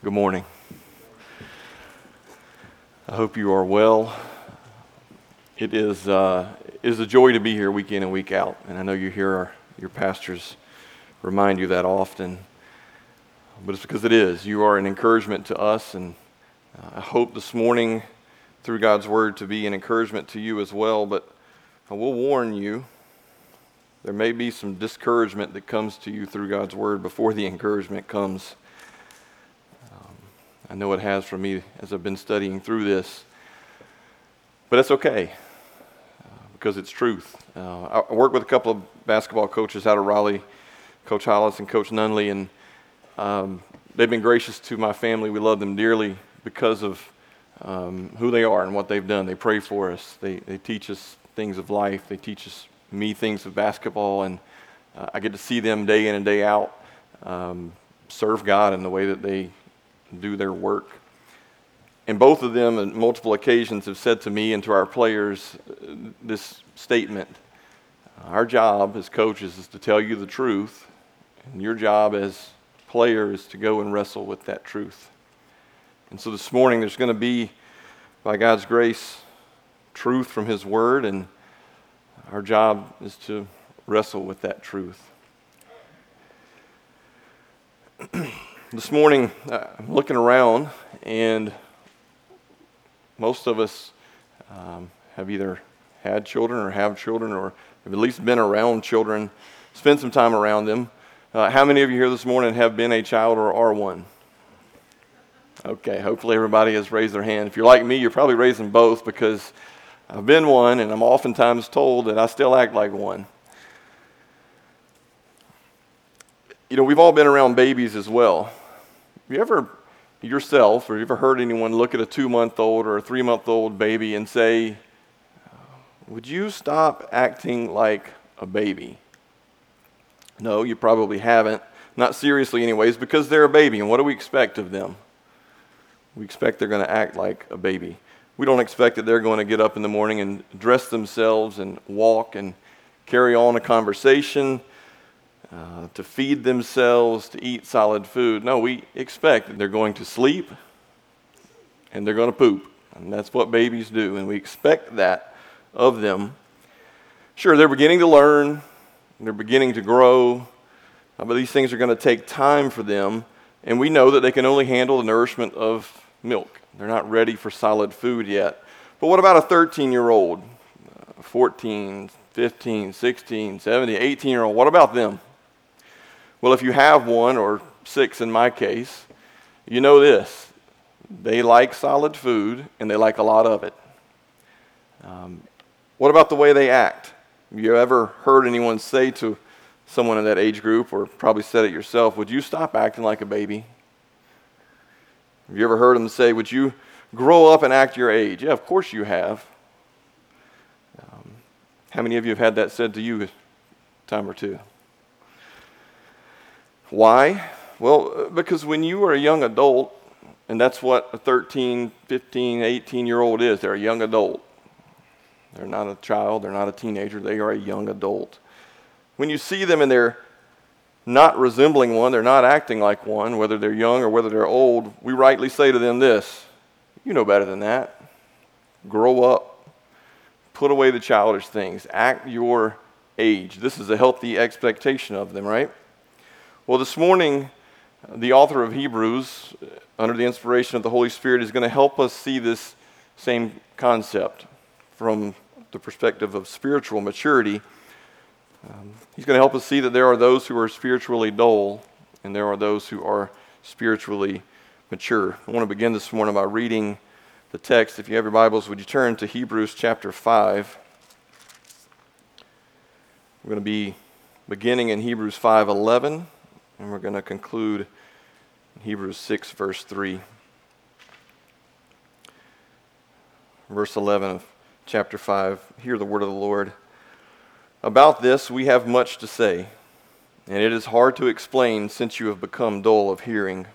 Good morning. I hope you are well. It is, uh, it is a joy to be here week in and week out, and I know you hear our, your pastors remind you that often, but it's because it is. You are an encouragement to us, and uh, I hope this morning, through God's word, to be an encouragement to you as well. But I will warn you, there may be some discouragement that comes to you through God's word before the encouragement comes. I know it has for me as I've been studying through this. But that's okay uh, because it's truth. Uh, I work with a couple of basketball coaches out of Raleigh, Coach Hollis and Coach Nunley, and um, they've been gracious to my family. We love them dearly because of um, who they are and what they've done. They pray for us, they, they teach us things of life, they teach us me things of basketball, and uh, I get to see them day in and day out um, serve God in the way that they do their work. And both of them, on multiple occasions, have said to me and to our players uh, this statement Our job as coaches is to tell you the truth, and your job as players is to go and wrestle with that truth. And so this morning, there's going to be, by God's grace, truth from His Word, and our job is to wrestle with that truth. this morning, uh, I'm looking around, and most of us um, have either had children or have children or have at least been around children, spend some time around them. Uh, how many of you here this morning have been a child or are one? Okay, hopefully everybody has raised their hand. If you're like me, you're probably raising both because I've been one, and I'm oftentimes told that I still act like one. You know, we've all been around babies as well. Have you ever, yourself, or you ever heard anyone look at a two month old or a three month old baby and say, Would you stop acting like a baby? No, you probably haven't. Not seriously, anyways, because they're a baby. And what do we expect of them? We expect they're going to act like a baby. We don't expect that they're going to get up in the morning and dress themselves and walk and carry on a conversation uh, to feed themselves, to eat solid food. No, we expect that they're going to sleep and they're going to poop. And that's what babies do. And we expect that of them. Sure, they're beginning to learn, they're beginning to grow, uh, but these things are going to take time for them. And we know that they can only handle the nourishment of milk. They're not ready for solid food yet. But what about a 13 year old, uh, 14, 15, 16, 17, 18 year old? What about them? Well, if you have one, or six in my case, you know this they like solid food and they like a lot of it. Um, what about the way they act? Have you ever heard anyone say to someone in that age group, or probably said it yourself, Would you stop acting like a baby? Have you ever heard them say, Would you grow up and act your age? Yeah, of course you have. Um, how many of you have had that said to you a time or two? Why? Well, because when you are a young adult, and that's what a 13, 15, 18 year old is, they're a young adult. They're not a child, they're not a teenager, they are a young adult. When you see them and they're not resembling one, they're not acting like one, whether they're young or whether they're old, we rightly say to them this You know better than that. Grow up. Put away the childish things. Act your age. This is a healthy expectation of them, right? Well, this morning, the author of Hebrews, under the inspiration of the Holy Spirit, is going to help us see this same concept from the perspective of spiritual maturity. Um, he's going to help us see that there are those who are spiritually dull and there are those who are spiritually mature. I want to begin this morning by reading the text. If you have your Bibles, would you turn to Hebrews chapter 5? We're going to be beginning in Hebrews 5:11 and we're going to conclude Hebrews 6, verse 3. Verse 11 of chapter 5. Hear the word of the Lord. About this we have much to say, and it is hard to explain since you have become dull of hearing.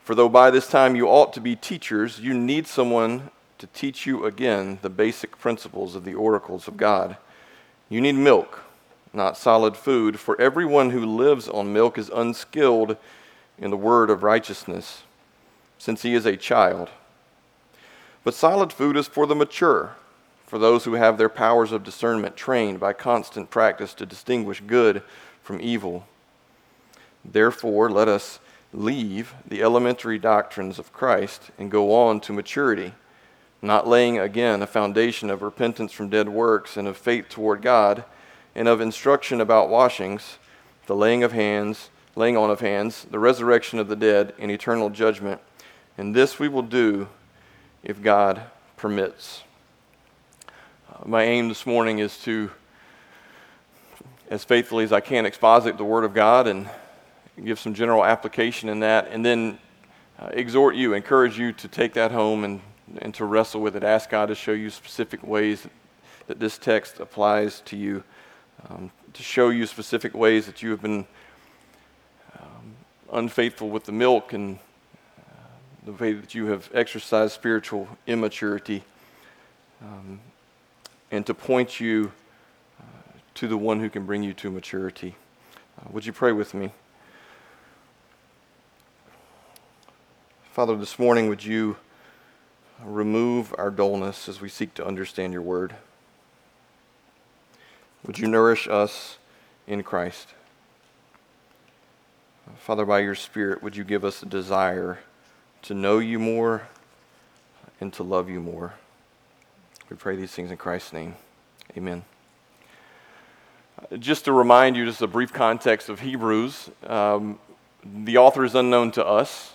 For though by this time you ought to be teachers, you need someone to teach you again the basic principles of the oracles of God. You need milk not solid food, for everyone who lives on milk is unskilled in the word of righteousness, since he is a child. But solid food is for the mature, for those who have their powers of discernment trained by constant practice to distinguish good from evil. Therefore, let us leave the elementary doctrines of Christ and go on to maturity, not laying again a foundation of repentance from dead works and of faith toward God, and of instruction about washings, the laying of hands, laying on of hands, the resurrection of the dead, and eternal judgment. And this we will do if God permits. Uh, my aim this morning is to, as faithfully as I can, exposit the Word of God and give some general application in that, and then uh, exhort you, encourage you to take that home and, and to wrestle with it. Ask God to show you specific ways that, that this text applies to you, um, to show you specific ways that you have been um, unfaithful with the milk and uh, the way that you have exercised spiritual immaturity, um, and to point you uh, to the one who can bring you to maturity. Uh, would you pray with me? Father, this morning, would you remove our dullness as we seek to understand your word? Would you nourish us in Christ? Father, by your Spirit, would you give us a desire to know you more and to love you more? We pray these things in Christ's name. Amen. Just to remind you, just a brief context of Hebrews, um, the author is unknown to us.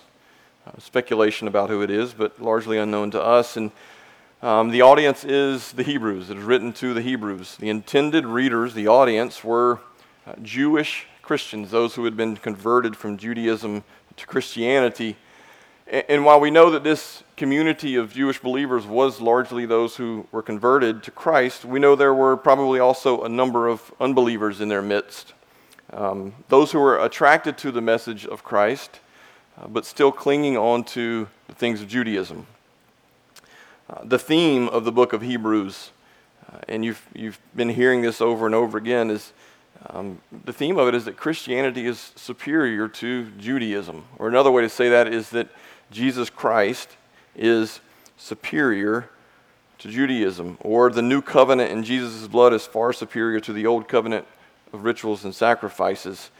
Uh, speculation about who it is, but largely unknown to us. And um, the audience is the Hebrews. It is written to the Hebrews. The intended readers, the audience, were uh, Jewish Christians, those who had been converted from Judaism to Christianity. And, and while we know that this community of Jewish believers was largely those who were converted to Christ, we know there were probably also a number of unbelievers in their midst. Um, those who were attracted to the message of Christ uh, but still clinging on to the things of Judaism. Uh, the theme of the book of Hebrews, uh, and you've, you've been hearing this over and over again, is um, the theme of it is that Christianity is superior to Judaism. Or another way to say that is that Jesus Christ is superior to Judaism, or the new covenant in Jesus' blood is far superior to the old covenant of rituals and sacrifices.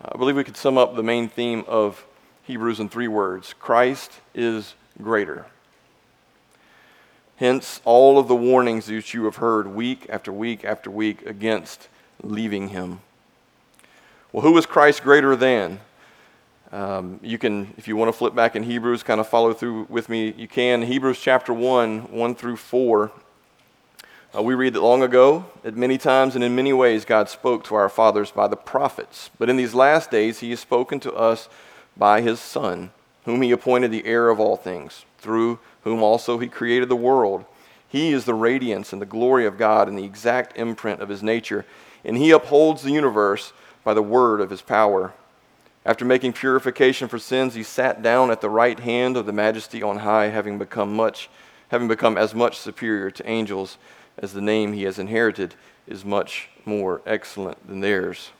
I believe we could sum up the main theme of Hebrews in three words Christ is greater. Hence, all of the warnings that you have heard week after week after week against leaving him. Well, who is Christ greater than? Um, you can, if you want to flip back in Hebrews, kind of follow through with me, you can. Hebrews chapter 1, 1 through 4. Uh, we read that long ago, at many times and in many ways, God spoke to our fathers by the prophets. But in these last days, He has spoken to us by his Son, whom he appointed the heir of all things, through whom also he created the world. He is the radiance and the glory of God and the exact imprint of his nature, and he upholds the universe by the word of his power. After making purification for sins, he sat down at the right hand of the majesty on high, having become much having become as much superior to angels as the name he has inherited is much more excellent than theirs.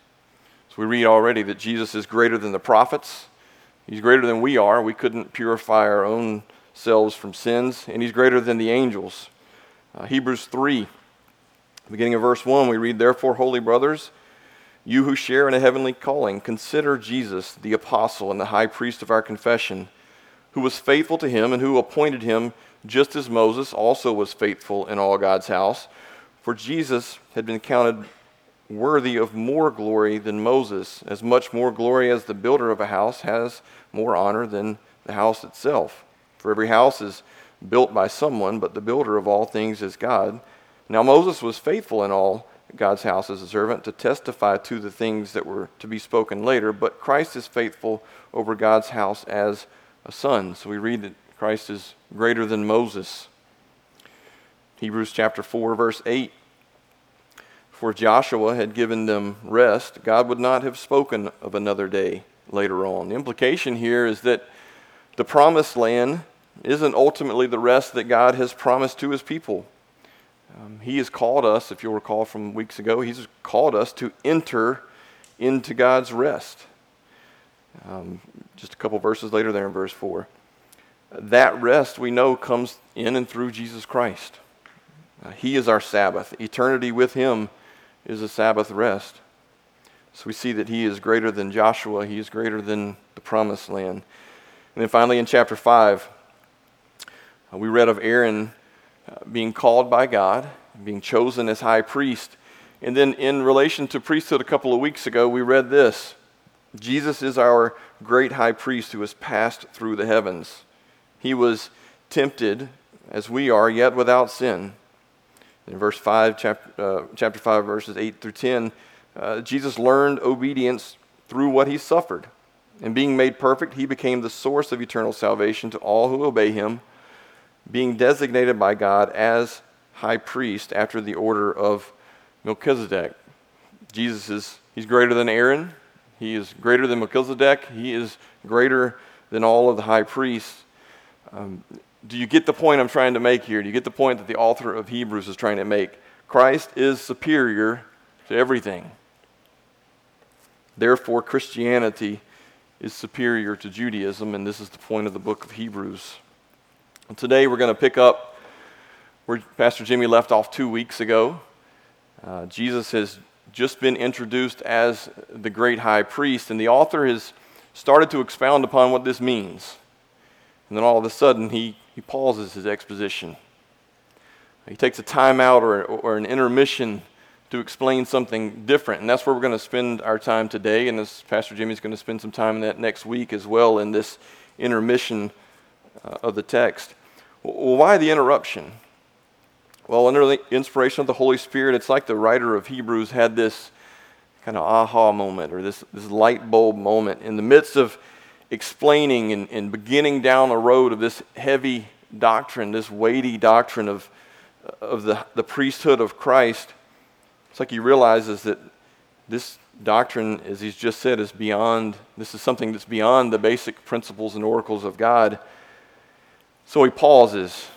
So we read already that Jesus is greater than the prophets, He's greater than we are. We couldn't purify our own selves from sins, and He's greater than the angels. Uh, Hebrews 3, beginning of verse 1, we read, Therefore, holy brothers, you who share in a heavenly calling, consider Jesus, the apostle and the high priest of our confession, who was faithful to him and who appointed him just as Moses also was faithful in all God's house. For Jesus had been counted worthy of more glory than Moses, as much more glory as the builder of a house has more honor than the house itself. For every house is built by someone, but the builder of all things is God. Now Moses was faithful in all God's house as a servant to testify to the things that were to be spoken later, but Christ is faithful over God's house as a son. So we read that Christ is greater than Moses. Hebrews chapter 4, verse 8 for Joshua had given them rest, God would not have spoken of another day later on. The implication here is that the promised land isn't ultimately the rest that God has promised to his people. Um, he has called us, if you'll recall from weeks ago, he's called us to enter into God's rest. Um, just a couple verses later, there in verse 4. that rest we know comes in and through Jesus Christ. Uh, he is our Sabbath. Eternity with Him is a Sabbath rest. So we see that He is greater than Joshua, He is greater than the promised land. And then finally in chapter 5, uh, we read of Aaron uh, being called by God, being chosen as high priest. And then in relation to priesthood a couple of weeks ago, we read this Jesus is our great high priest who has passed through the heavens. He was tempted as we are, yet without sin. In verse 5, chapter, uh, chapter 5, verses 8 through 10, uh, Jesus learned obedience through what he suffered. And being made perfect, he became the source of eternal salvation to all who obey him, being designated by God as high priest after the order of Melchizedek. Jesus is he's greater than Aaron, he is greater than Melchizedek, he is greater than all of the high priests. Um, do you get the point I'm trying to make here? Do you get the point that the author of Hebrews is trying to make? Christ is superior to everything. Therefore, Christianity is superior to Judaism, and this is the point of the book of Hebrews. Today we're going to pick up where Pastor Jimmy left off two weeks ago. Uh, Jesus has just been introduced as the great high priest, and the author has started to expound upon what this means. And then all of a sudden, he, he pauses his exposition. He takes a timeout or, or an intermission to explain something different. And that's where we're going to spend our time today. And this Pastor Jimmy's going to spend some time in that next week as well in this intermission uh, of the text. Well, why the interruption? Well, under the inspiration of the Holy Spirit, it's like the writer of Hebrews had this kind of aha moment or this, this light bulb moment in the midst of explaining and, and beginning down a road of this heavy doctrine, this weighty doctrine of, of the, the priesthood of Christ it's like he realizes that this doctrine, as he's just said, is beyond, this is something that's beyond the basic principles and oracles of God. So he pauses,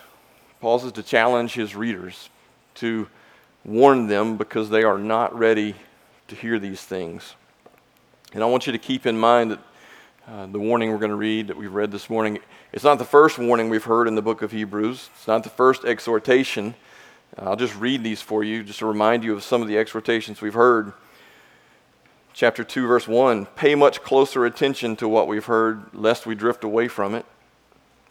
pauses to challenge his readers, to warn them because they are not ready to hear these things. And I want you to keep in mind that uh, the warning we're going to read that we've read this morning, it's not the first warning we've heard in the book of Hebrews. It's not the first exhortation. I'll just read these for you, just to remind you of some of the exhortations we've heard. Chapter 2, verse 1 Pay much closer attention to what we've heard, lest we drift away from it.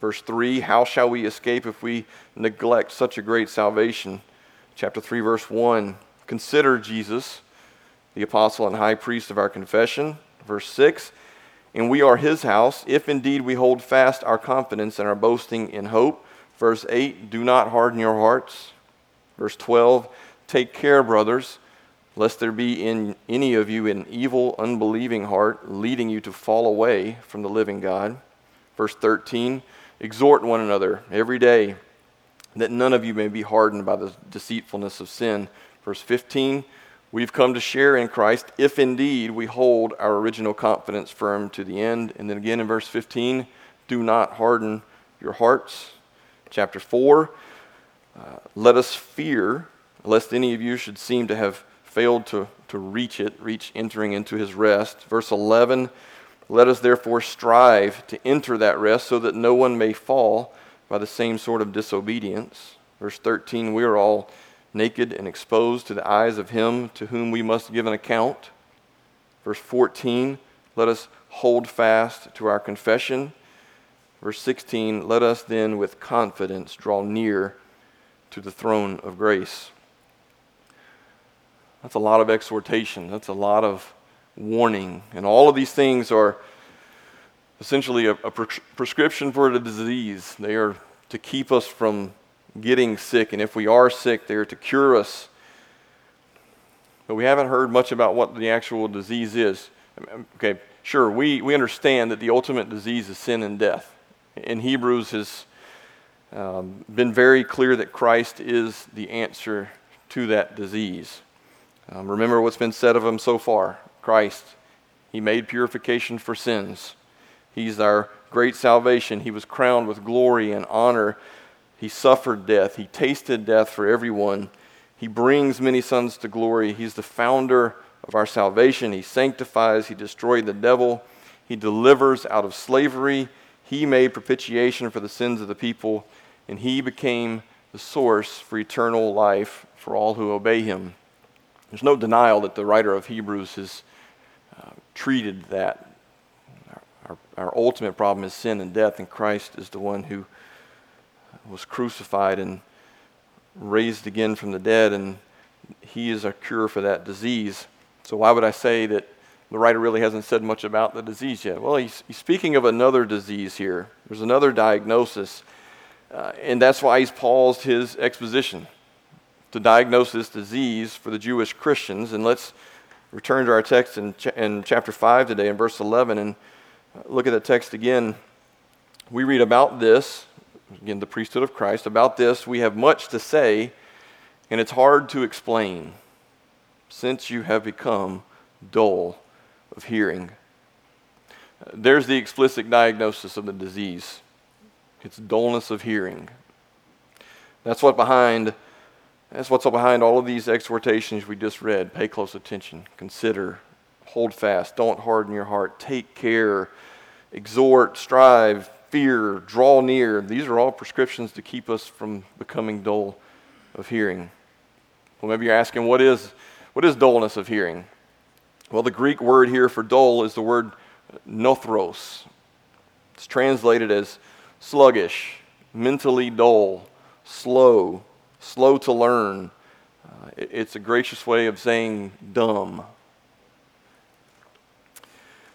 Verse 3 How shall we escape if we neglect such a great salvation? Chapter 3, verse 1 Consider Jesus, the apostle and high priest of our confession. Verse 6 And we are his house, if indeed we hold fast our confidence and our boasting in hope. Verse 8 Do not harden your hearts Verse 12 Take care, brothers, lest there be in any of you an evil, unbelieving heart, leading you to fall away from the living God. Verse 13 Exhort one another every day, that none of you may be hardened by the deceitfulness of sin. Verse 15 We've come to share in Christ if indeed we hold our original confidence firm to the end. And then again in verse 15, do not harden your hearts. Chapter 4, uh, let us fear, lest any of you should seem to have failed to, to reach it, reach entering into his rest. Verse 11 Let us therefore strive to enter that rest so that no one may fall by the same sort of disobedience. Verse 13 We are all naked and exposed to the eyes of him to whom we must give an account. Verse 14 Let us hold fast to our confession. Verse 16 Let us then with confidence draw near to the throne of grace. That's a lot of exhortation. That's a lot of warning. And all of these things are essentially a, a pre- prescription for the disease. They are to keep us from getting sick. And if we are sick, they are to cure us. But we haven't heard much about what the actual disease is. Okay, sure, we, we understand that the ultimate disease is sin and death. In Hebrews, has um, been very clear that Christ is the answer to that disease. Um, remember what's been said of him so far Christ, he made purification for sins. He's our great salvation. He was crowned with glory and honor. He suffered death. He tasted death for everyone. He brings many sons to glory. He's the founder of our salvation. He sanctifies. He destroyed the devil. He delivers out of slavery. He made propitiation for the sins of the people, and he became the source for eternal life for all who obey him. There's no denial that the writer of Hebrews uh, treated that. Our, our ultimate problem is sin and death, and Christ is the one who was crucified and raised again from the dead, and he is a cure for that disease. So, why would I say that the writer really hasn't said much about the disease yet? Well, he's, he's speaking of another disease here. There's another diagnosis, uh, and that's why he's paused his exposition to diagnose this disease for the Jewish Christians. And let's return to our text in, ch- in chapter 5 today, in verse 11, and look at the text again. We read about this, again, the priesthood of Christ. About this, we have much to say, and it's hard to explain since you have become dull of hearing. There's the explicit diagnosis of the disease it's dullness of hearing. That's what behind that's what's behind all of these exhortations we just read. Pay close attention, consider, hold fast, don't harden your heart, take care, exhort, strive, fear, draw near. These are all prescriptions to keep us from becoming dull of hearing. Well, maybe you're asking, what is, what is dullness of hearing? Well, the Greek word here for dull is the word nothros. It's translated as sluggish, mentally dull, slow, slow to learn. Uh, it, it's a gracious way of saying dumb.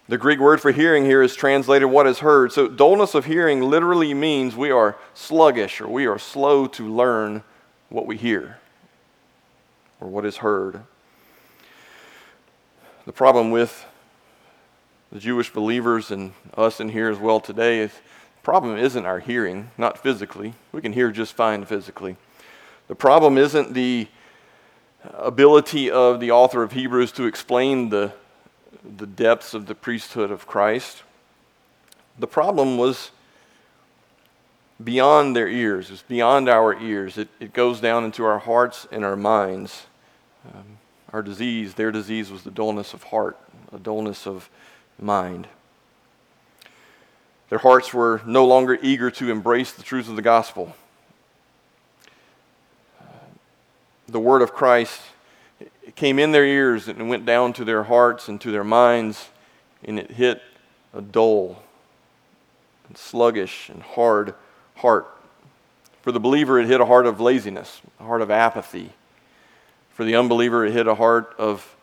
The Greek word for hearing here is translated what is heard. So, dullness of hearing literally means we are sluggish or we are slow to learn what we hear or what is heard. The problem with the Jewish believers and us in here as well today is the problem isn't our hearing, not physically. We can hear just fine physically. The problem isn't the ability of the author of Hebrews to explain the, the depths of the priesthood of Christ. The problem was beyond their ears, it's beyond our ears. It, it goes down into our hearts and our minds. Um, our disease, their disease, was the dullness of heart, a dullness of mind. Their hearts were no longer eager to embrace the truths of the gospel. The word of Christ came in their ears and went down to their hearts and to their minds, and it hit a dull, and sluggish, and hard heart. For the believer, it hit a heart of laziness, a heart of apathy, for the unbeliever, it hit a heart of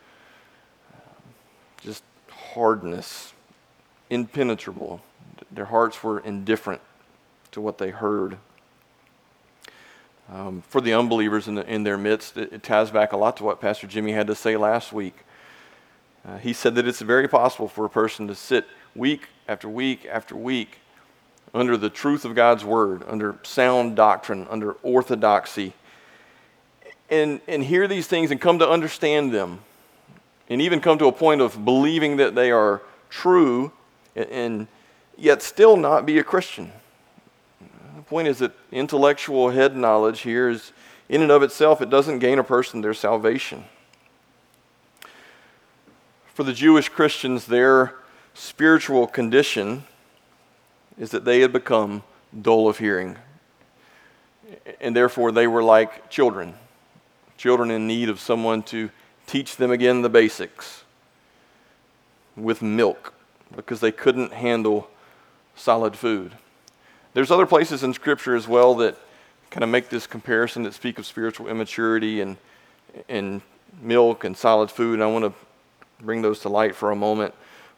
just hardness, impenetrable. Their hearts were indifferent to what they heard. Um, for the unbelievers in, the, in their midst, it, it, ties back a lot to what Pastor Jimmy had to say last week. Uh, he said that it's very possible for a person to sit week after week after week under the truth of God's word, under sound doctrine, under orthodoxy, and, and hear these things and come to understand them, and even come to a point of believing that they are true, and, and yet still not be a Christian. Point is that intellectual head knowledge here is, in and of itself, it doesn't gain a person their salvation. For the Jewish Christians, their spiritual condition is that they had become dull of hearing. And therefore, they were like children children in need of someone to teach them again the basics with milk because they couldn't handle solid food. There's other places in Scripture as well that kind of make this comparison that speak of spiritual immaturity and, and milk and solid food. And I want to bring those to light for a moment.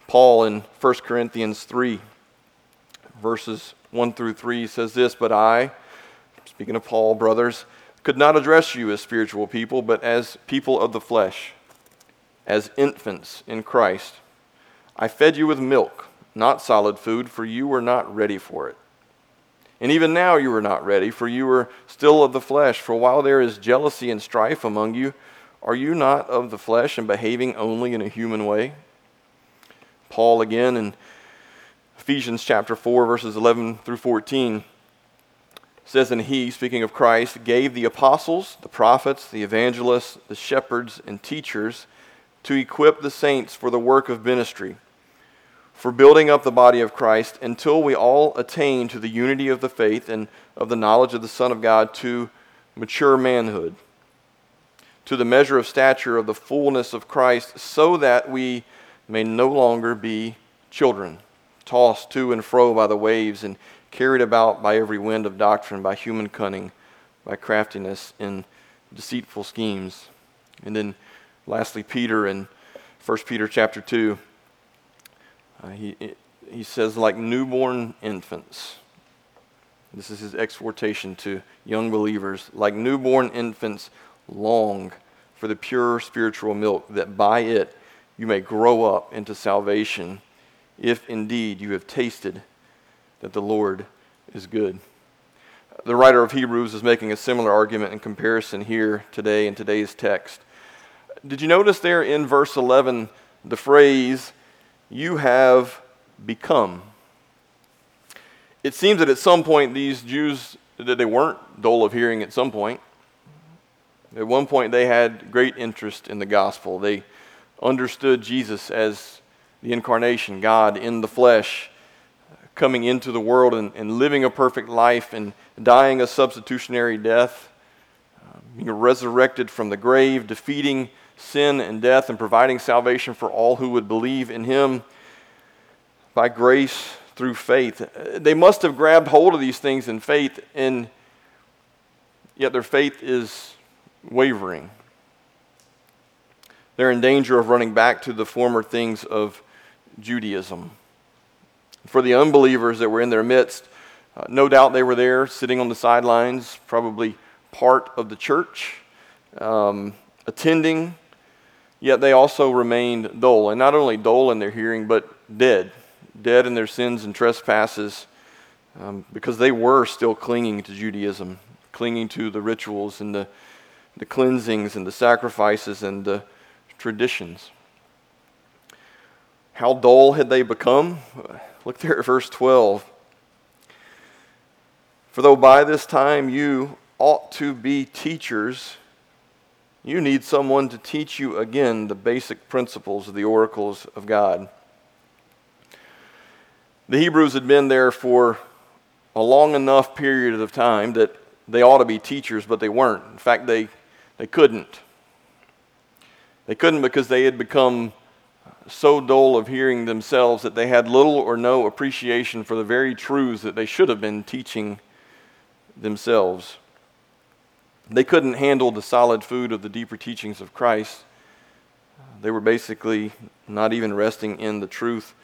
Paul in 1 Corinthians 3, verses 1 through 3 says this But I, speaking of Paul, brothers, could not address you as spiritual people, but as people of the flesh, as infants in Christ. I fed you with milk, not solid food, for you were not ready for it. And even now you are not ready, for you are still of the flesh. For while there is jealousy and strife among you, are you not of the flesh and behaving only in a human way? Paul again in Ephesians chapter 4, verses 11 through 14 says, And he, speaking of Christ, gave the apostles, the prophets, the evangelists, the shepherds, and teachers to equip the saints for the work of ministry for building up the body of Christ until we all attain to the unity of the faith and of the knowledge of the Son of God to mature manhood, to the measure of stature of the fullness of Christ, so that we may no longer be children, tossed to and fro by the waves and carried about by every wind of doctrine, by human cunning, by craftiness in deceitful schemes. And then lastly, Peter in 1 Peter chapter 2 uh, he, he says, like newborn infants. This is his exhortation to young believers. Like newborn infants, long for the pure spiritual milk, that by it you may grow up into salvation, if indeed you have tasted that the Lord is good. The writer of Hebrews is making a similar argument in comparison here today in today's text. Did you notice there in verse 11 the phrase, you have become. It seems that at some point these Jews that they weren't dull of hearing at some point. At one point they had great interest in the gospel. They understood Jesus as the incarnation, God in the flesh, coming into the world and, and living a perfect life and dying a substitutionary death, uh, being resurrected from the grave, defeating sin and death and providing salvation for all who would believe in him by grace through faith. They must have grabbed hold of these things in faith, and yet their faith is wavering. They're in danger of running back to the former things of Judaism. For the unbelievers that were in their midst, uh, no doubt they were there sitting on the sidelines, probably part of the church, um, attending Yet they also remained dull, and not only dull in their hearing, but dead, dead in their sins and trespasses, um, because they were still clinging to Judaism, clinging to the rituals and the, the cleansings and the sacrifices and the traditions. How dull had they become? Look there at verse 12. For though by this time you ought to be teachers, you need someone to teach you again the basic principles of the oracles of God. The Hebrews had been there for a long enough period of time that they ought to be teachers, but they weren't. In fact, they, they couldn't. They couldn't because they had become so dull of hearing themselves that they had little or no appreciation for the very truths that they should have been teaching themselves. They couldn't handle the solid food of the deeper teachings of Christ. They were basically not even resting in the truth,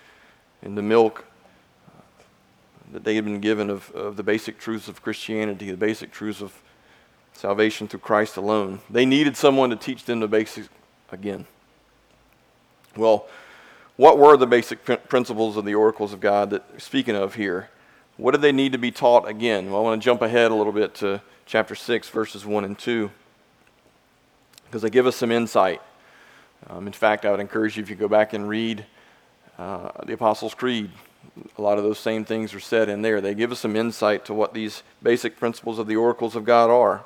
in the milk uh, that they had been given of, of the basic truths of Christianity, the basic truths of salvation through Christ alone. They needed someone to teach them the basics again. Well, what were the basic principles of the oracles of God that speaking of here? What did they need to be taught again? Well, I want to jump ahead a little bit to chapter 6, verses 1 and 2, because they give us some insight. Um, in fact, I would encourage you if you go back and read uh, the Apostles' Creed, a lot of those same things are said in there. They give us some insight to what these basic principles of the oracles of God are.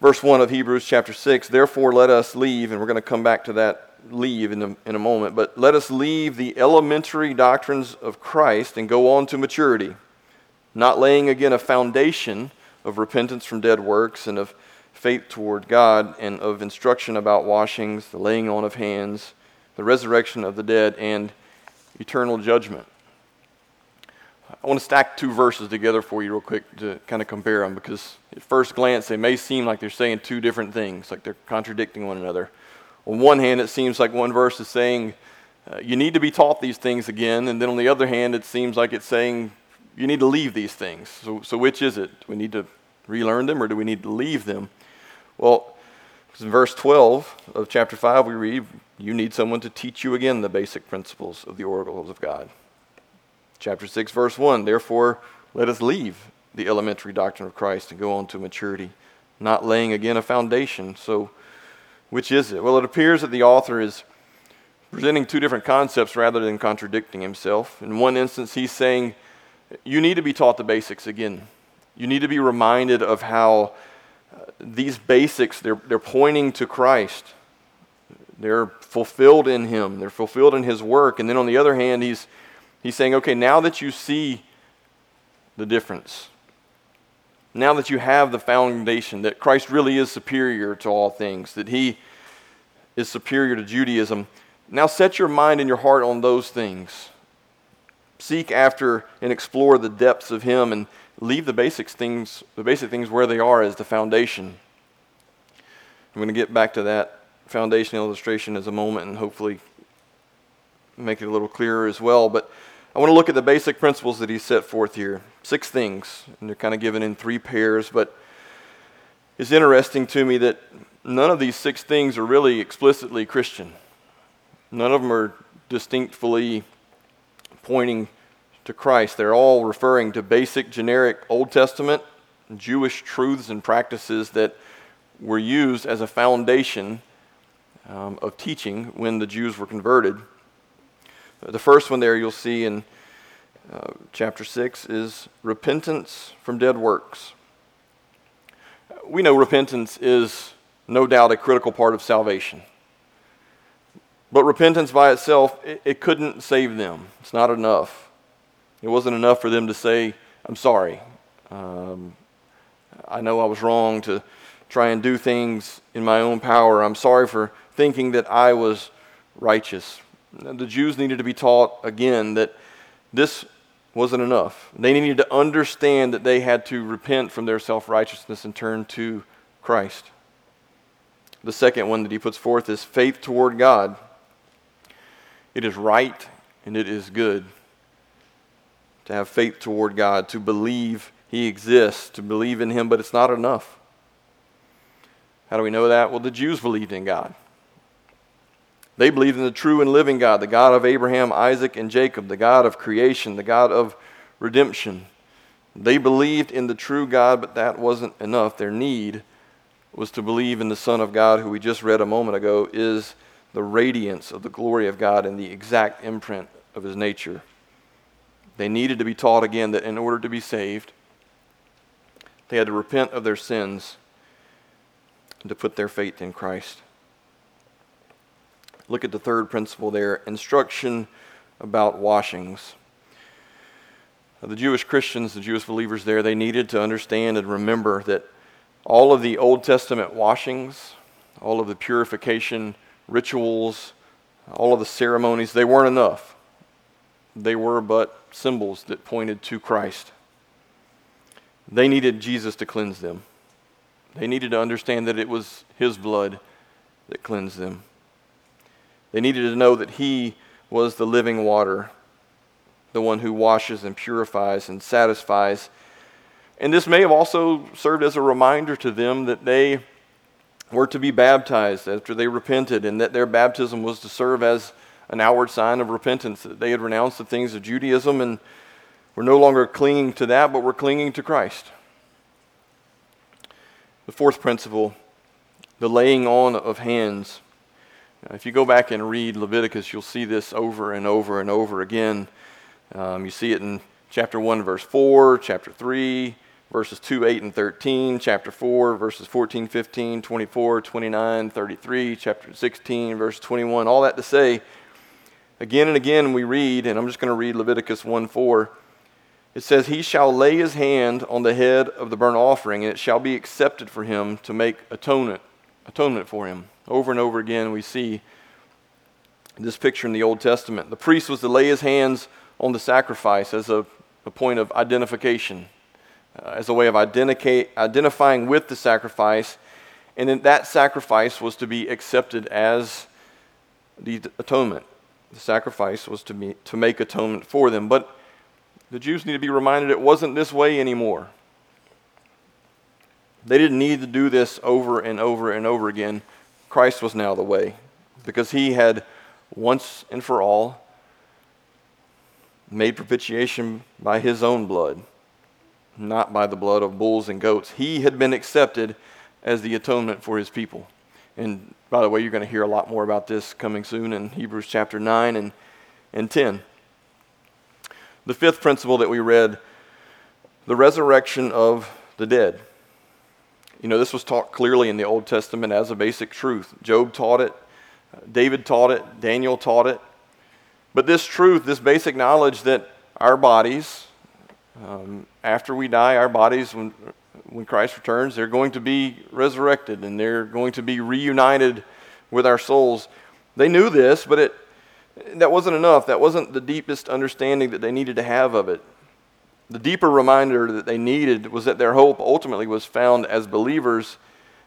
Verse 1 of Hebrews chapter 6 Therefore, let us leave, and we're going to come back to that leave in a, in a moment, but let us leave the elementary doctrines of Christ and go on to maturity, not laying again a foundation of repentance from dead works and of faith toward God and of instruction about washings, the laying on of hands, the resurrection of the dead, and eternal judgment. I want to stack two verses together for you, real quick, to kind of compare them because at first glance they may seem like they're saying two different things, like they're contradicting one another. On one hand, it seems like one verse is saying, uh, you need to be taught these things again, and then on the other hand, it seems like it's saying, you need to leave these things. So, so which is it? Do we need to relearn them or do we need to leave them? Well, in verse 12 of chapter 5, we read, You need someone to teach you again the basic principles of the oracles of God. Chapter 6, verse 1, Therefore, let us leave the elementary doctrine of Christ and go on to maturity, not laying again a foundation. So, which is it? Well, it appears that the author is presenting two different concepts rather than contradicting himself. In one instance, he's saying, You need to be taught the basics again. You need to be reminded of how uh, these basics, they're, they're pointing to Christ. They're fulfilled in Him, they're fulfilled in His work. And then on the other hand, He's, he's saying, okay, now that you see the difference, now that you have the foundation that Christ really is superior to all things, that He is superior to Judaism, now set your mind and your heart on those things. Seek after and explore the depths of Him and leave the basic things, the basic things where they are as the foundation. I'm going to get back to that foundation illustration as a moment and hopefully make it a little clearer as well. But I want to look at the basic principles that he set forth here. Six things, and they're kind of given in three pairs, but it's interesting to me that none of these six things are really explicitly Christian. None of them are distinctly pointing to Christ. They're all referring to basic, generic Old Testament Jewish truths and practices that were used as a foundation um, of teaching when the Jews were converted. The first one there you'll see in uh, chapter 6 is repentance from dead works. We know repentance is no doubt a critical part of salvation. But repentance by itself, it, it couldn't save them. It's not enough. It wasn't enough for them to say, I'm sorry. Um, I know I was wrong to try and do things in my own power. I'm sorry for thinking that I was righteous. The Jews needed to be taught again that this wasn't enough. They needed to understand that they had to repent from their self righteousness and turn to Christ. The second one that he puts forth is faith toward God. It is right and it is good to have faith toward God, to believe He exists, to believe in Him, but it's not enough. How do we know that? Well, the Jews believed in God. They believed in the true and living God, the God of Abraham, Isaac, and Jacob, the God of creation, the God of redemption. They believed in the true God, but that wasn't enough. Their need was to believe in the Son of God, who we just read a moment ago, is the radiance of the glory of God and the exact imprint of his nature. They needed to be taught again that in order to be saved, they had to repent of their sins and to put their faith in Christ. Look at the third principle there instruction about washings. The Jewish Christians, the Jewish believers there, they needed to understand and remember that all of the Old Testament washings, all of the purification rituals, all of the ceremonies, they weren't enough. They were but symbols that pointed to Christ. They needed Jesus to cleanse them. They needed to understand that it was His blood that cleansed them. They needed to know that He was the living water, the one who washes and purifies and satisfies. And this may have also served as a reminder to them that they were to be baptized after they repented, and that their baptism was to serve as an outward sign of repentance, that they had renounced the things of Judaism and were no longer clinging to that, but were clinging to Christ. The fourth principle, the laying on of hands. Now, if you go back and read Leviticus, you'll see this over and over and over again. Um, you see it in chapter 1, verse 4, chapter 3, verses 2, 8, and 13, chapter 4, verses 14, 15, 24, 29, 33, chapter 16, verse 21. All that to say, Again and again we read, and I'm just going to read Leviticus 1 4. It says, He shall lay his hand on the head of the burnt offering, and it shall be accepted for him to make atonement, atonement for him. Over and over again we see this picture in the Old Testament. The priest was to lay his hands on the sacrifice as a, a point of identification, uh, as a way of identifying with the sacrifice, and then that sacrifice was to be accepted as the atonement. The sacrifice was to, be, to make atonement for them. But the Jews need to be reminded it wasn't this way anymore. They didn't need to do this over and over and over again. Christ was now the way because he had once and for all made propitiation by his own blood, not by the blood of bulls and goats. He had been accepted as the atonement for his people. And by the way, you're going to hear a lot more about this coming soon in Hebrews chapter 9 and, and 10. The fifth principle that we read the resurrection of the dead. You know, this was taught clearly in the Old Testament as a basic truth. Job taught it, David taught it, Daniel taught it. But this truth, this basic knowledge that our bodies, um, after we die, our bodies, when, when Christ returns, they're going to be resurrected and they're going to be reunited with our souls. They knew this, but it, that wasn't enough. That wasn't the deepest understanding that they needed to have of it. The deeper reminder that they needed was that their hope ultimately was found as believers,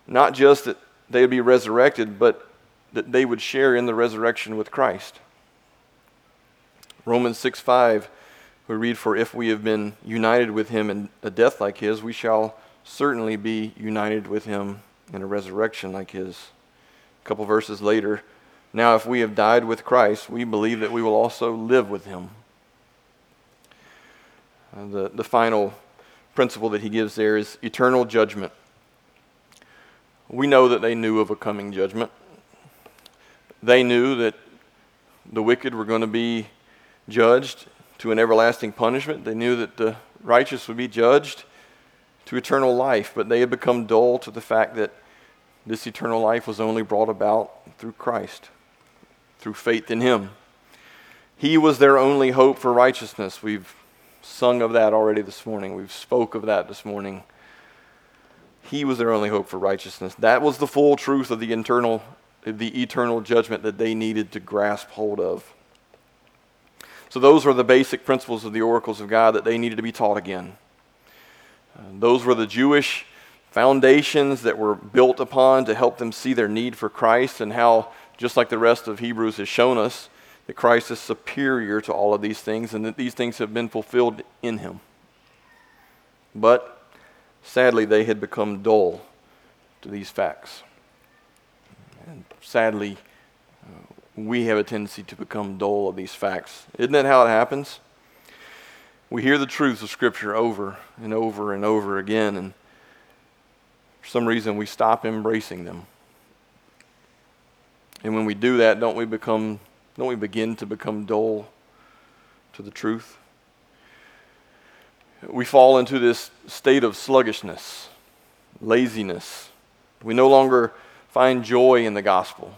not just that they would be resurrected, but that they would share in the resurrection with Christ. Romans 6 5, we read, For if we have been united with him in a death like his, we shall certainly be united with him in a resurrection like his. A couple verses later, now if we have died with Christ, we believe that we will also live with him. Uh, the, the final principle that he gives there is eternal judgment. We know that they knew of a coming judgment. They knew that the wicked were going to be judged to an everlasting punishment. They knew that the righteous would be judged to eternal life, but they had become dull to the fact that this eternal life was only brought about through Christ, through faith in Him. He was their only hope for righteousness. We've sung of that already this morning. We've spoke of that this morning. He was their only hope for righteousness. That was the full truth of the internal the eternal judgment that they needed to grasp hold of. So those were the basic principles of the oracles of God that they needed to be taught again. Uh, those were the Jewish foundations that were built upon to help them see their need for Christ and how, just like the rest of Hebrews has shown us, that Christ is superior to all of these things and that these things have been fulfilled in him. But sadly, they had become dull to these facts. And sadly, uh, we have a tendency to become dull of these facts. Isn't that how it happens? We hear the truths of Scripture over and over and over again, and for some reason we stop embracing them. And when we do that, don't we become don't we begin to become dull to the truth? We fall into this state of sluggishness, laziness. We no longer find joy in the gospel.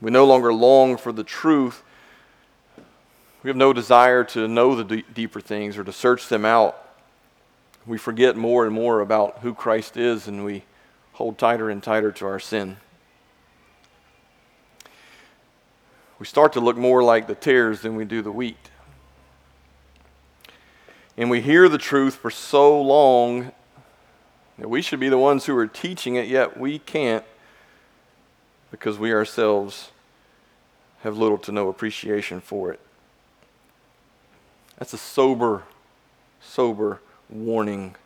We no longer long for the truth. We have no desire to know the d- deeper things or to search them out. We forget more and more about who Christ is and we hold tighter and tighter to our sin. we start to look more like the tares than we do the wheat. And we hear the truth for so long that we should be the ones who are teaching it, yet we can't because we ourselves have little to no appreciation for it. That's a sober, sober warning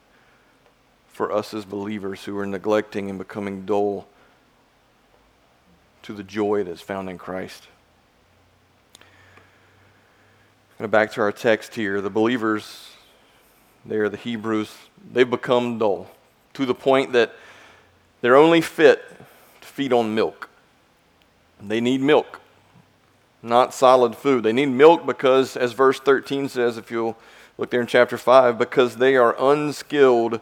for us as believers who are neglecting and becoming dull to the joy that's found in Christ. And back to our text here, the believers, they are the Hebrews, they've become dull to the point that they're only fit to feed on milk. They need milk, not solid food. They need milk because, as verse 13 says, if you'll look there in chapter 5, because they are unskilled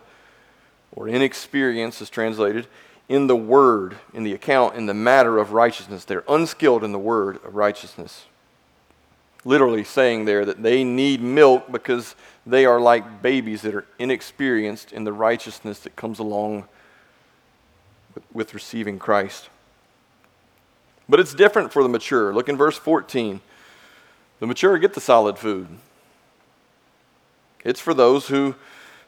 or inexperienced, is translated, in the word, in the account, in the matter of righteousness. They're unskilled in the word of righteousness literally saying there that they need milk because they are like babies that are inexperienced in the righteousness that comes along with, with receiving Christ. But it's different for the mature. Look in verse 14. The mature get the solid food. It's for those who,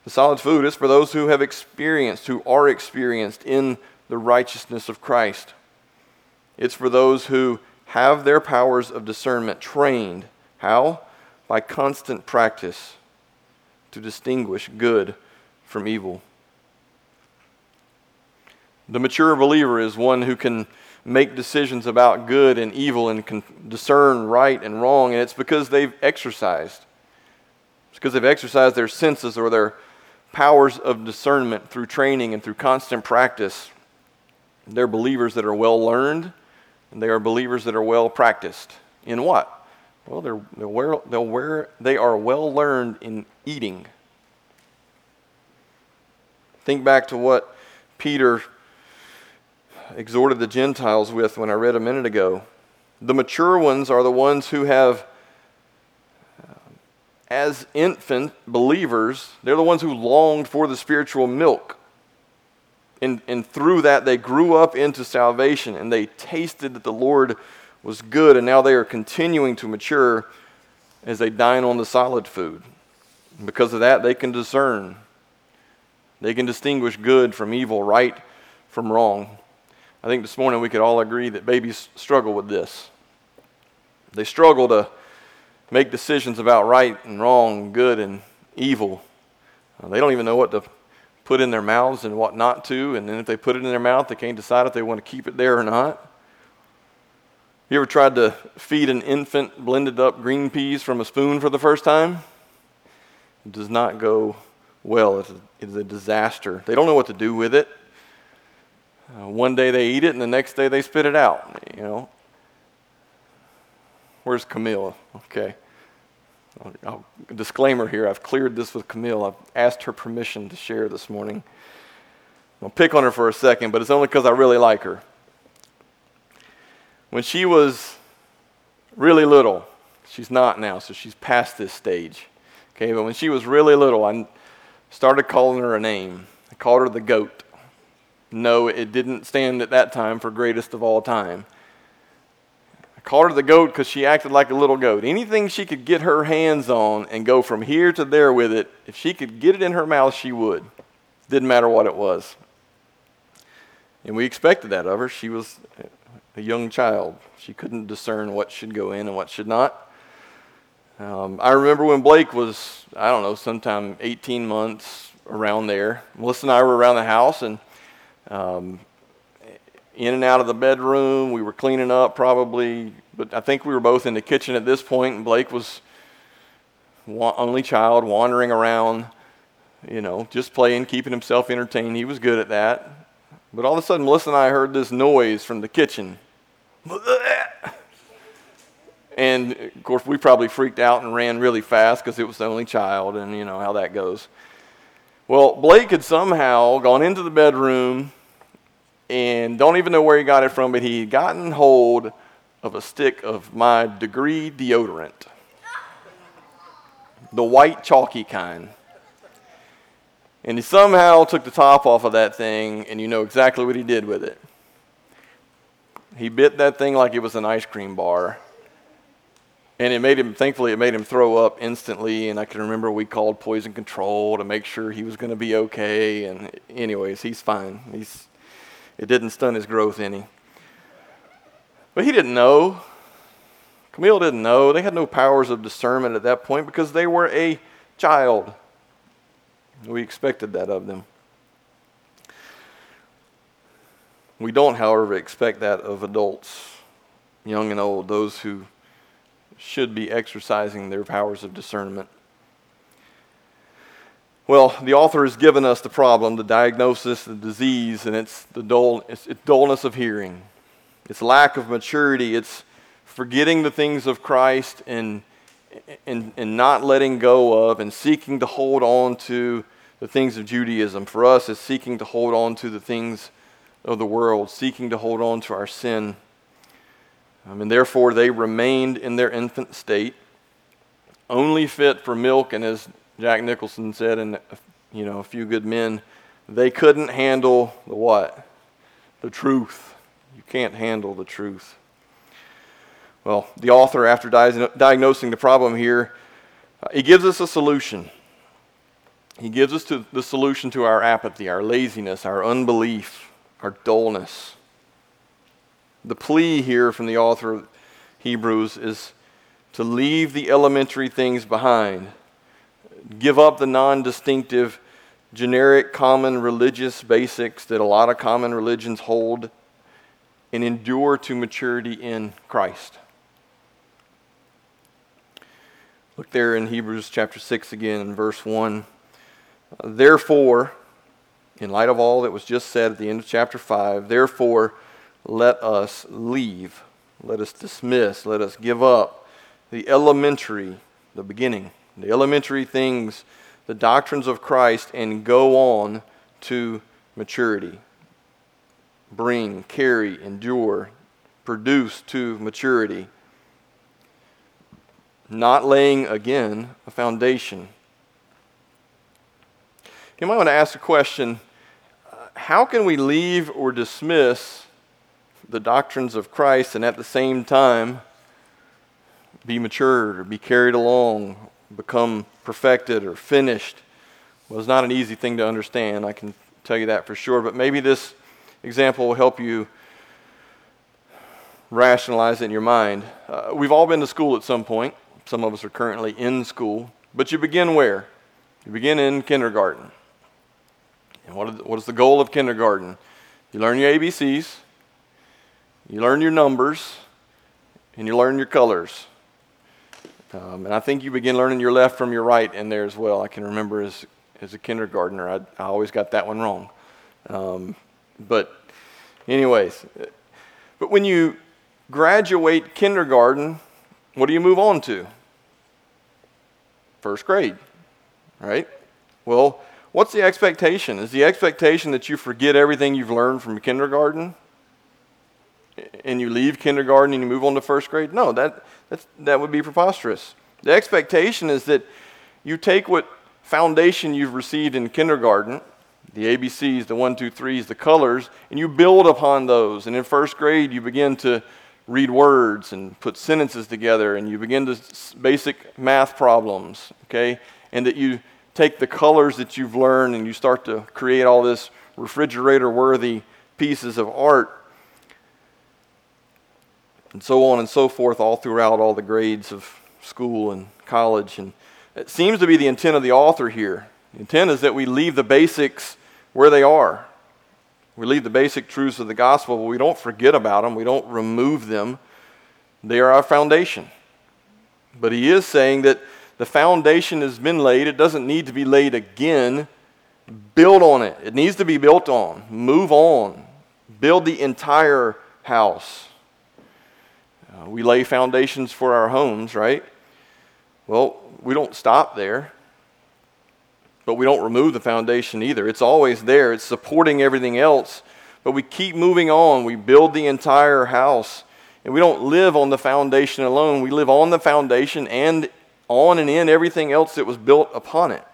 the solid food is for those who have experienced, who are experienced in the righteousness of Christ. It's for those who have their powers of discernment trained. How? By constant practice to distinguish good from evil. The mature believer is one who can make decisions about good and evil and discern right and wrong, and it's because they've exercised. It's because they've exercised their senses or their powers of discernment through training and through constant practice. They're believers that are well learned and they are believers that are well practiced. In what? Well, they're, they're, well, they're where, they are well learned in eating. Think back to what Peter exhorted the Gentiles with when I read a minute ago. The mature ones are the ones who have, uh, as infant believers, they're the ones who longed for the spiritual milk. And, and through that, they grew up into salvation and they tasted that the Lord was good, and now they are continuing to mature as they dine on the solid food. And because of that, they can discern. They can distinguish good from evil, right from wrong. I think this morning we could all agree that babies struggle with this. They struggle to make decisions about right and wrong, good and evil. Uh, they don't even know what to put in their mouths and what not to, and then if they put it in their mouth, they can't decide if they want to keep it there or not. You ever tried to feed an infant blended up green peas from a spoon for the first time? It does not go well. It's a, it's a disaster. They don't know what to do with it. Uh, one day they eat it, and the next day they spit it out. You know. Where's Camille? Okay. I'll, disclaimer here I've cleared this with Camille. I've asked her permission to share this morning. I'll pick on her for a second, but it's only because I really like her. When she was really little, she's not now, so she's past this stage. Okay, but when she was really little, I started calling her a name. I called her the goat. No, it didn't stand at that time for greatest of all time. I called her the goat because she acted like a little goat. Anything she could get her hands on and go from here to there with it, if she could get it in her mouth, she would. Didn't matter what it was. And we expected that of her. She was a young child. She couldn't discern what should go in and what should not. Um, I remember when Blake was, I don't know, sometime 18 months around there. Melissa and I were around the house and um, in and out of the bedroom. We were cleaning up probably, but I think we were both in the kitchen at this point, and Blake was only child wandering around, you know, just playing, keeping himself entertained. He was good at that. But all of a sudden, Melissa and I heard this noise from the kitchen. And of course, we probably freaked out and ran really fast because it was the only child, and you know how that goes. Well, Blake had somehow gone into the bedroom and don't even know where he got it from, but he had gotten hold of a stick of my degree deodorant. The white chalky kind. And he somehow took the top off of that thing, and you know exactly what he did with it. He bit that thing like it was an ice cream bar. And it made him, thankfully, it made him throw up instantly. And I can remember we called poison control to make sure he was going to be okay. And, anyways, he's fine. He's, it didn't stun his growth any. But he didn't know. Camille didn't know. They had no powers of discernment at that point because they were a child. We expected that of them. We don't, however, expect that of adults, young and old, those who should be exercising their powers of discernment. Well, the author has given us the problem, the diagnosis, the disease, and it's the dull, it's, it's dullness of hearing. It's lack of maturity. It's forgetting the things of Christ and, and, and not letting go of and seeking to hold on to the things of Judaism. For us, it's seeking to hold on to the things of the world, seeking to hold on to our sin. Um, and therefore, they remained in their infant state, only fit for milk. And as Jack Nicholson said, and you know, a few good men, they couldn't handle the what? The truth. You can't handle the truth. Well, the author, after diagnosing the problem here, uh, he gives us a solution. He gives us the solution to our apathy, our laziness, our unbelief our dullness. The plea here from the author of Hebrews is to leave the elementary things behind, give up the non distinctive, generic, common religious basics that a lot of common religions hold, and endure to maturity in Christ. Look there in Hebrews chapter 6 again, in verse 1. Therefore, in light of all that was just said at the end of chapter 5, therefore, let us leave, let us dismiss, let us give up the elementary, the beginning, the elementary things, the doctrines of Christ, and go on to maturity. bring, carry, endure, produce to maturity. Not laying, again, a foundation. You might want to ask a question uh, how can we leave or dismiss the doctrines of Christ and at the same time be matured or be carried along, become perfected or finished? It's not an easy thing to understand, I can tell you that for sure, but maybe this example will help you rationalize it in your mind. Uh, we've all been to school at some point. Some of us are currently in school. But you begin where? You begin in kindergarten. And what what is the goal of kindergarten? You learn your ABCs, you learn your numbers, and you learn your colors. Um, and I think you begin learning your left from your right in there as well. I can remember as, as a kindergartner, I, I always got that one wrong. Um, but, anyways, but when you graduate kindergarten, what do you move on to? First grade, right? Well, what's the expectation? Is the expectation that you forget everything you've learned from kindergarten and you leave kindergarten and you move on to first grade? No, that, that would be preposterous. The expectation is that you take what foundation you've received in kindergarten the ABCs, the one, two, threes, the colors, and you build upon those. And in first grade, you begin to read words and put sentences together, and you begin to basic math problems, okay? And that you take the colors that you've learned and you start to create all this refrigerator worthy pieces of art. And so on and so forth, all throughout all the grades of school and college. And it seems to be the intent of the author here. The intent is that we leave the basics where they are. We leave the basic truths of the gospel, but we don't forget about them, we don't remove them. They are our foundation. But he is saying that the foundation has been laid, it doesn't need to be laid again. Build on it. It needs to be built on. Move on. Build the entire house. Uh, we lay foundations for our homes, right? Well, we don't stop there but we don't remove the foundation either. It's always there, it's supporting everything else. But we keep moving on. We build the entire house. And we don't live on the foundation alone. We live on the foundation and on and in everything else that was built upon it.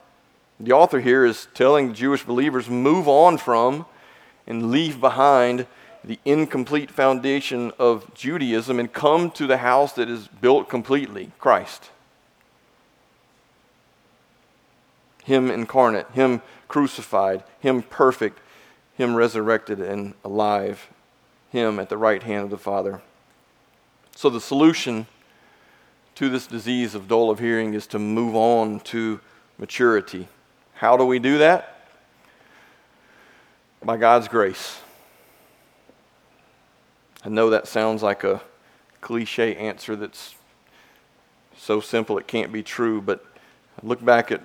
The author here is telling Jewish believers move on from and leave behind the incomplete foundation of Judaism and come to the house that is built completely Christ. Him incarnate, Him crucified, Him perfect, Him resurrected and alive, Him at the right hand of the Father. So the solution to this disease of dull of hearing is to move on to maturity. How do we do that? By God's grace. I know that sounds like a cliche answer that's so simple it can't be true, but look back at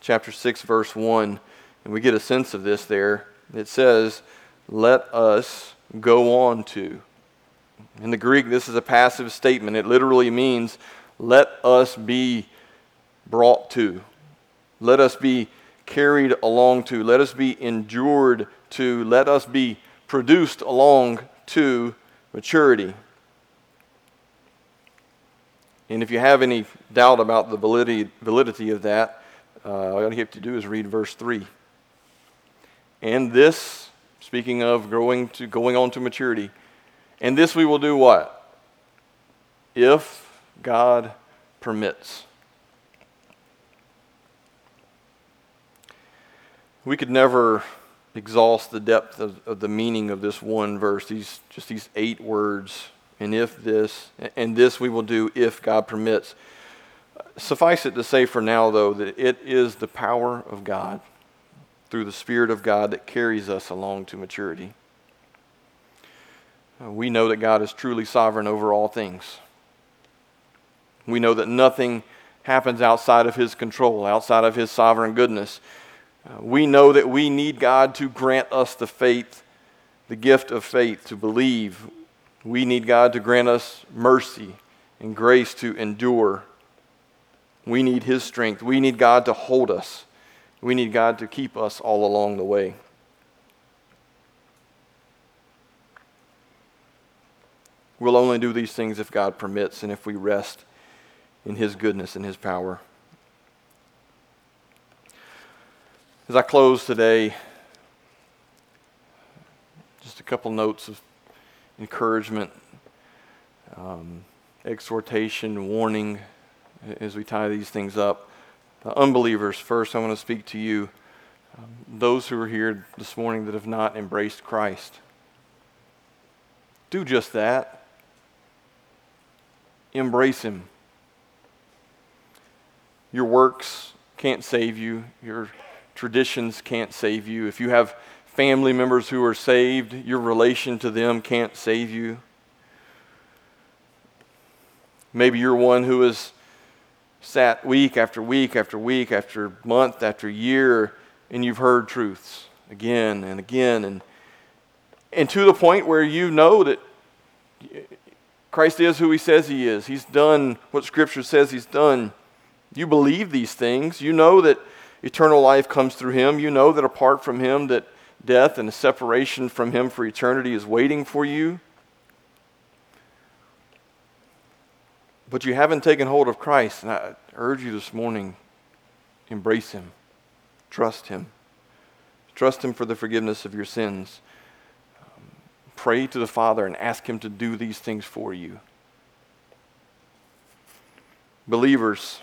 chapter 6, verse 1, and we get a sense of this there. It says, Let us go on to. In the Greek, this is a passive statement. It literally means, Let us be brought to. Let us be carried along to. Let us be endured to. Let us be produced along to maturity. And if you have any doubt about the validity, validity of that, uh, all you have to do is read verse 3. And this, speaking of growing to going on to maturity, and this we will do what? If God permits. We could never exhaust the depth of, of, the meaning of this one verse, these just these eight words, and if this, and this we will do if God permits. Suffice it to say for now, though, that it is the power of God through the Spirit of God that carries us along to maturity. Uh, we know that God is truly sovereign over all things. We know that nothing happens outside of His control, outside of His sovereign goodness. Uh, we know that we need God to grant us the faith, the gift of faith to believe. We need God to grant us mercy and grace to endure. We need His strength. We need God to hold us. We need God to keep us all along the way. We'll only do these things if God permits and if we rest in His goodness and His power. As I close today, just a couple notes of encouragement, um, exhortation, warning as we tie these things up. Uh, unbelievers, first, I want to speak to you, um, those who are here this morning that have not embraced Christ. Do just that. Embrace Him. Your works can't save you, your traditions can't save you. If you have family members who are saved, your relation to them can't save you. Maybe you're one who has sat week after week after week after month after year and you've heard truths again and again and and to the point where you know that Christ is who he says he is. He's done what scripture says he's done. You believe these things. You know that eternal life comes through him. You know that apart from him that death and a separation from him for eternity is waiting for you. But you haven't taken hold of Christ, and I urge you this morning embrace him, trust him, trust him for the forgiveness of your sins. Pray to the Father and ask him to do these things for you. Believers,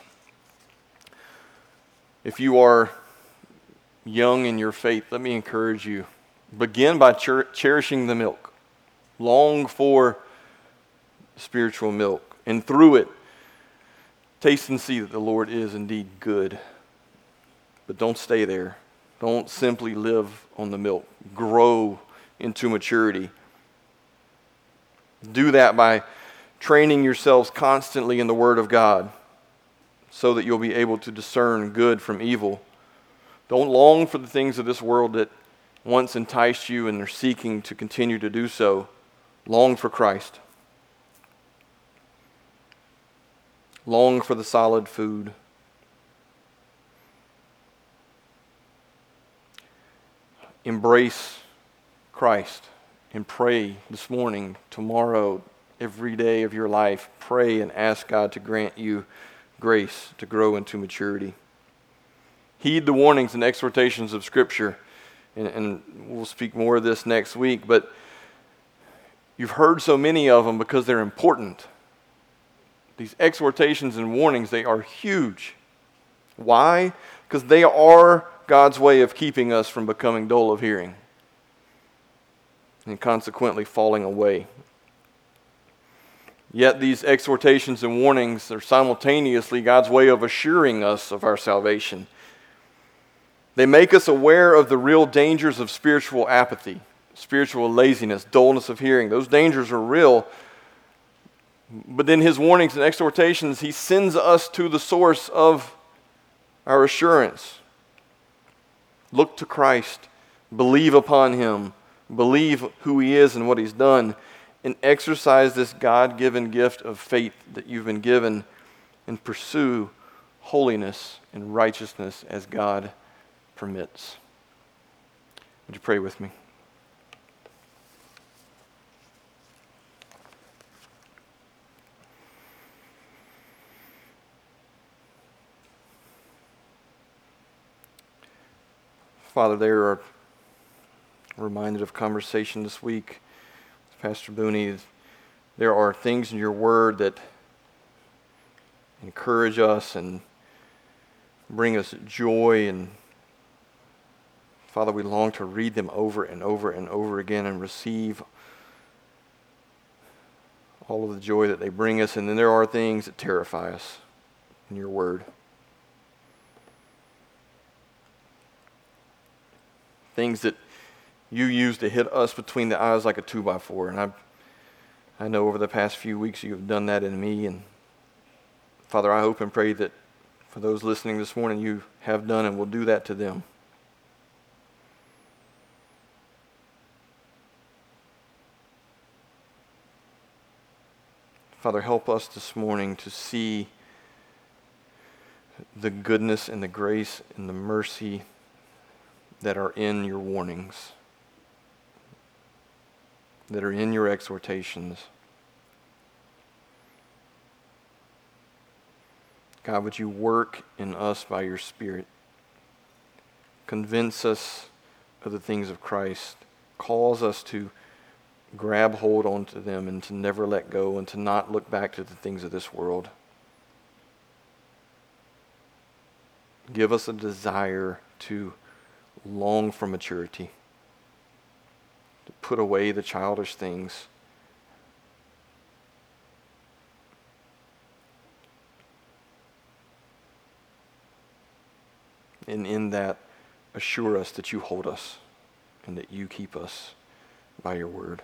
if you are young in your faith, let me encourage you. Begin by cher- cherishing the milk. Long for spiritual milk. And through it, taste and see that the Lord is indeed good. But don't stay there. Don't simply live on the milk. Grow into maturity. Do that by training yourselves constantly in the Word of God so that you'll be able to discern good from evil don't long for the things of this world that once enticed you and are seeking to continue to do so. Long for Christ. Long for the solid food. Embrace Christ and pray this morning, tomorrow, every day of your life. Pray and ask God to grant you grace to grow into maturity. Heed the warnings and exhortations of Scripture. And, and we'll speak more of this next week, but you've heard so many of them because they're important. These exhortations and warnings, they are huge. Why? Because they are God's way of keeping us from becoming dull of hearing and consequently falling away. Yet these exhortations and warnings are simultaneously God's way of assuring us of our salvation they make us aware of the real dangers of spiritual apathy, spiritual laziness, dullness of hearing. Those dangers are real. But then his warnings and exhortations, he sends us to the source of our assurance. Look to Christ, believe upon him, believe who he is and what he's done, and exercise this God given gift of faith that you've been given and pursue holiness and righteousness as God permits. Would you pray with me? Father, there are reminded of conversation this week Pastor Booney. There are things in your word that encourage us and bring us joy and Father, we long to read them over and over and over again and receive all of the joy that they bring us. And then there are things that terrify us in your word. Things that you use to hit us between the eyes like a two by four. And I, I know over the past few weeks you have done that in me. And Father, I hope and pray that for those listening this morning, you have done and will do that to them. Father, help us this morning to see the goodness and the grace and the mercy that are in your warnings, that are in your exhortations. God, would you work in us by your Spirit? Convince us of the things of Christ. Cause us to grab hold onto them and to never let go and to not look back to the things of this world. Give us a desire to long for maturity to put away the childish things. And in that, assure us that you hold us and that you keep us by your word.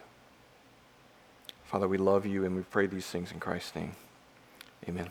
Father, we love you and we pray these things in Christ's name. Amen.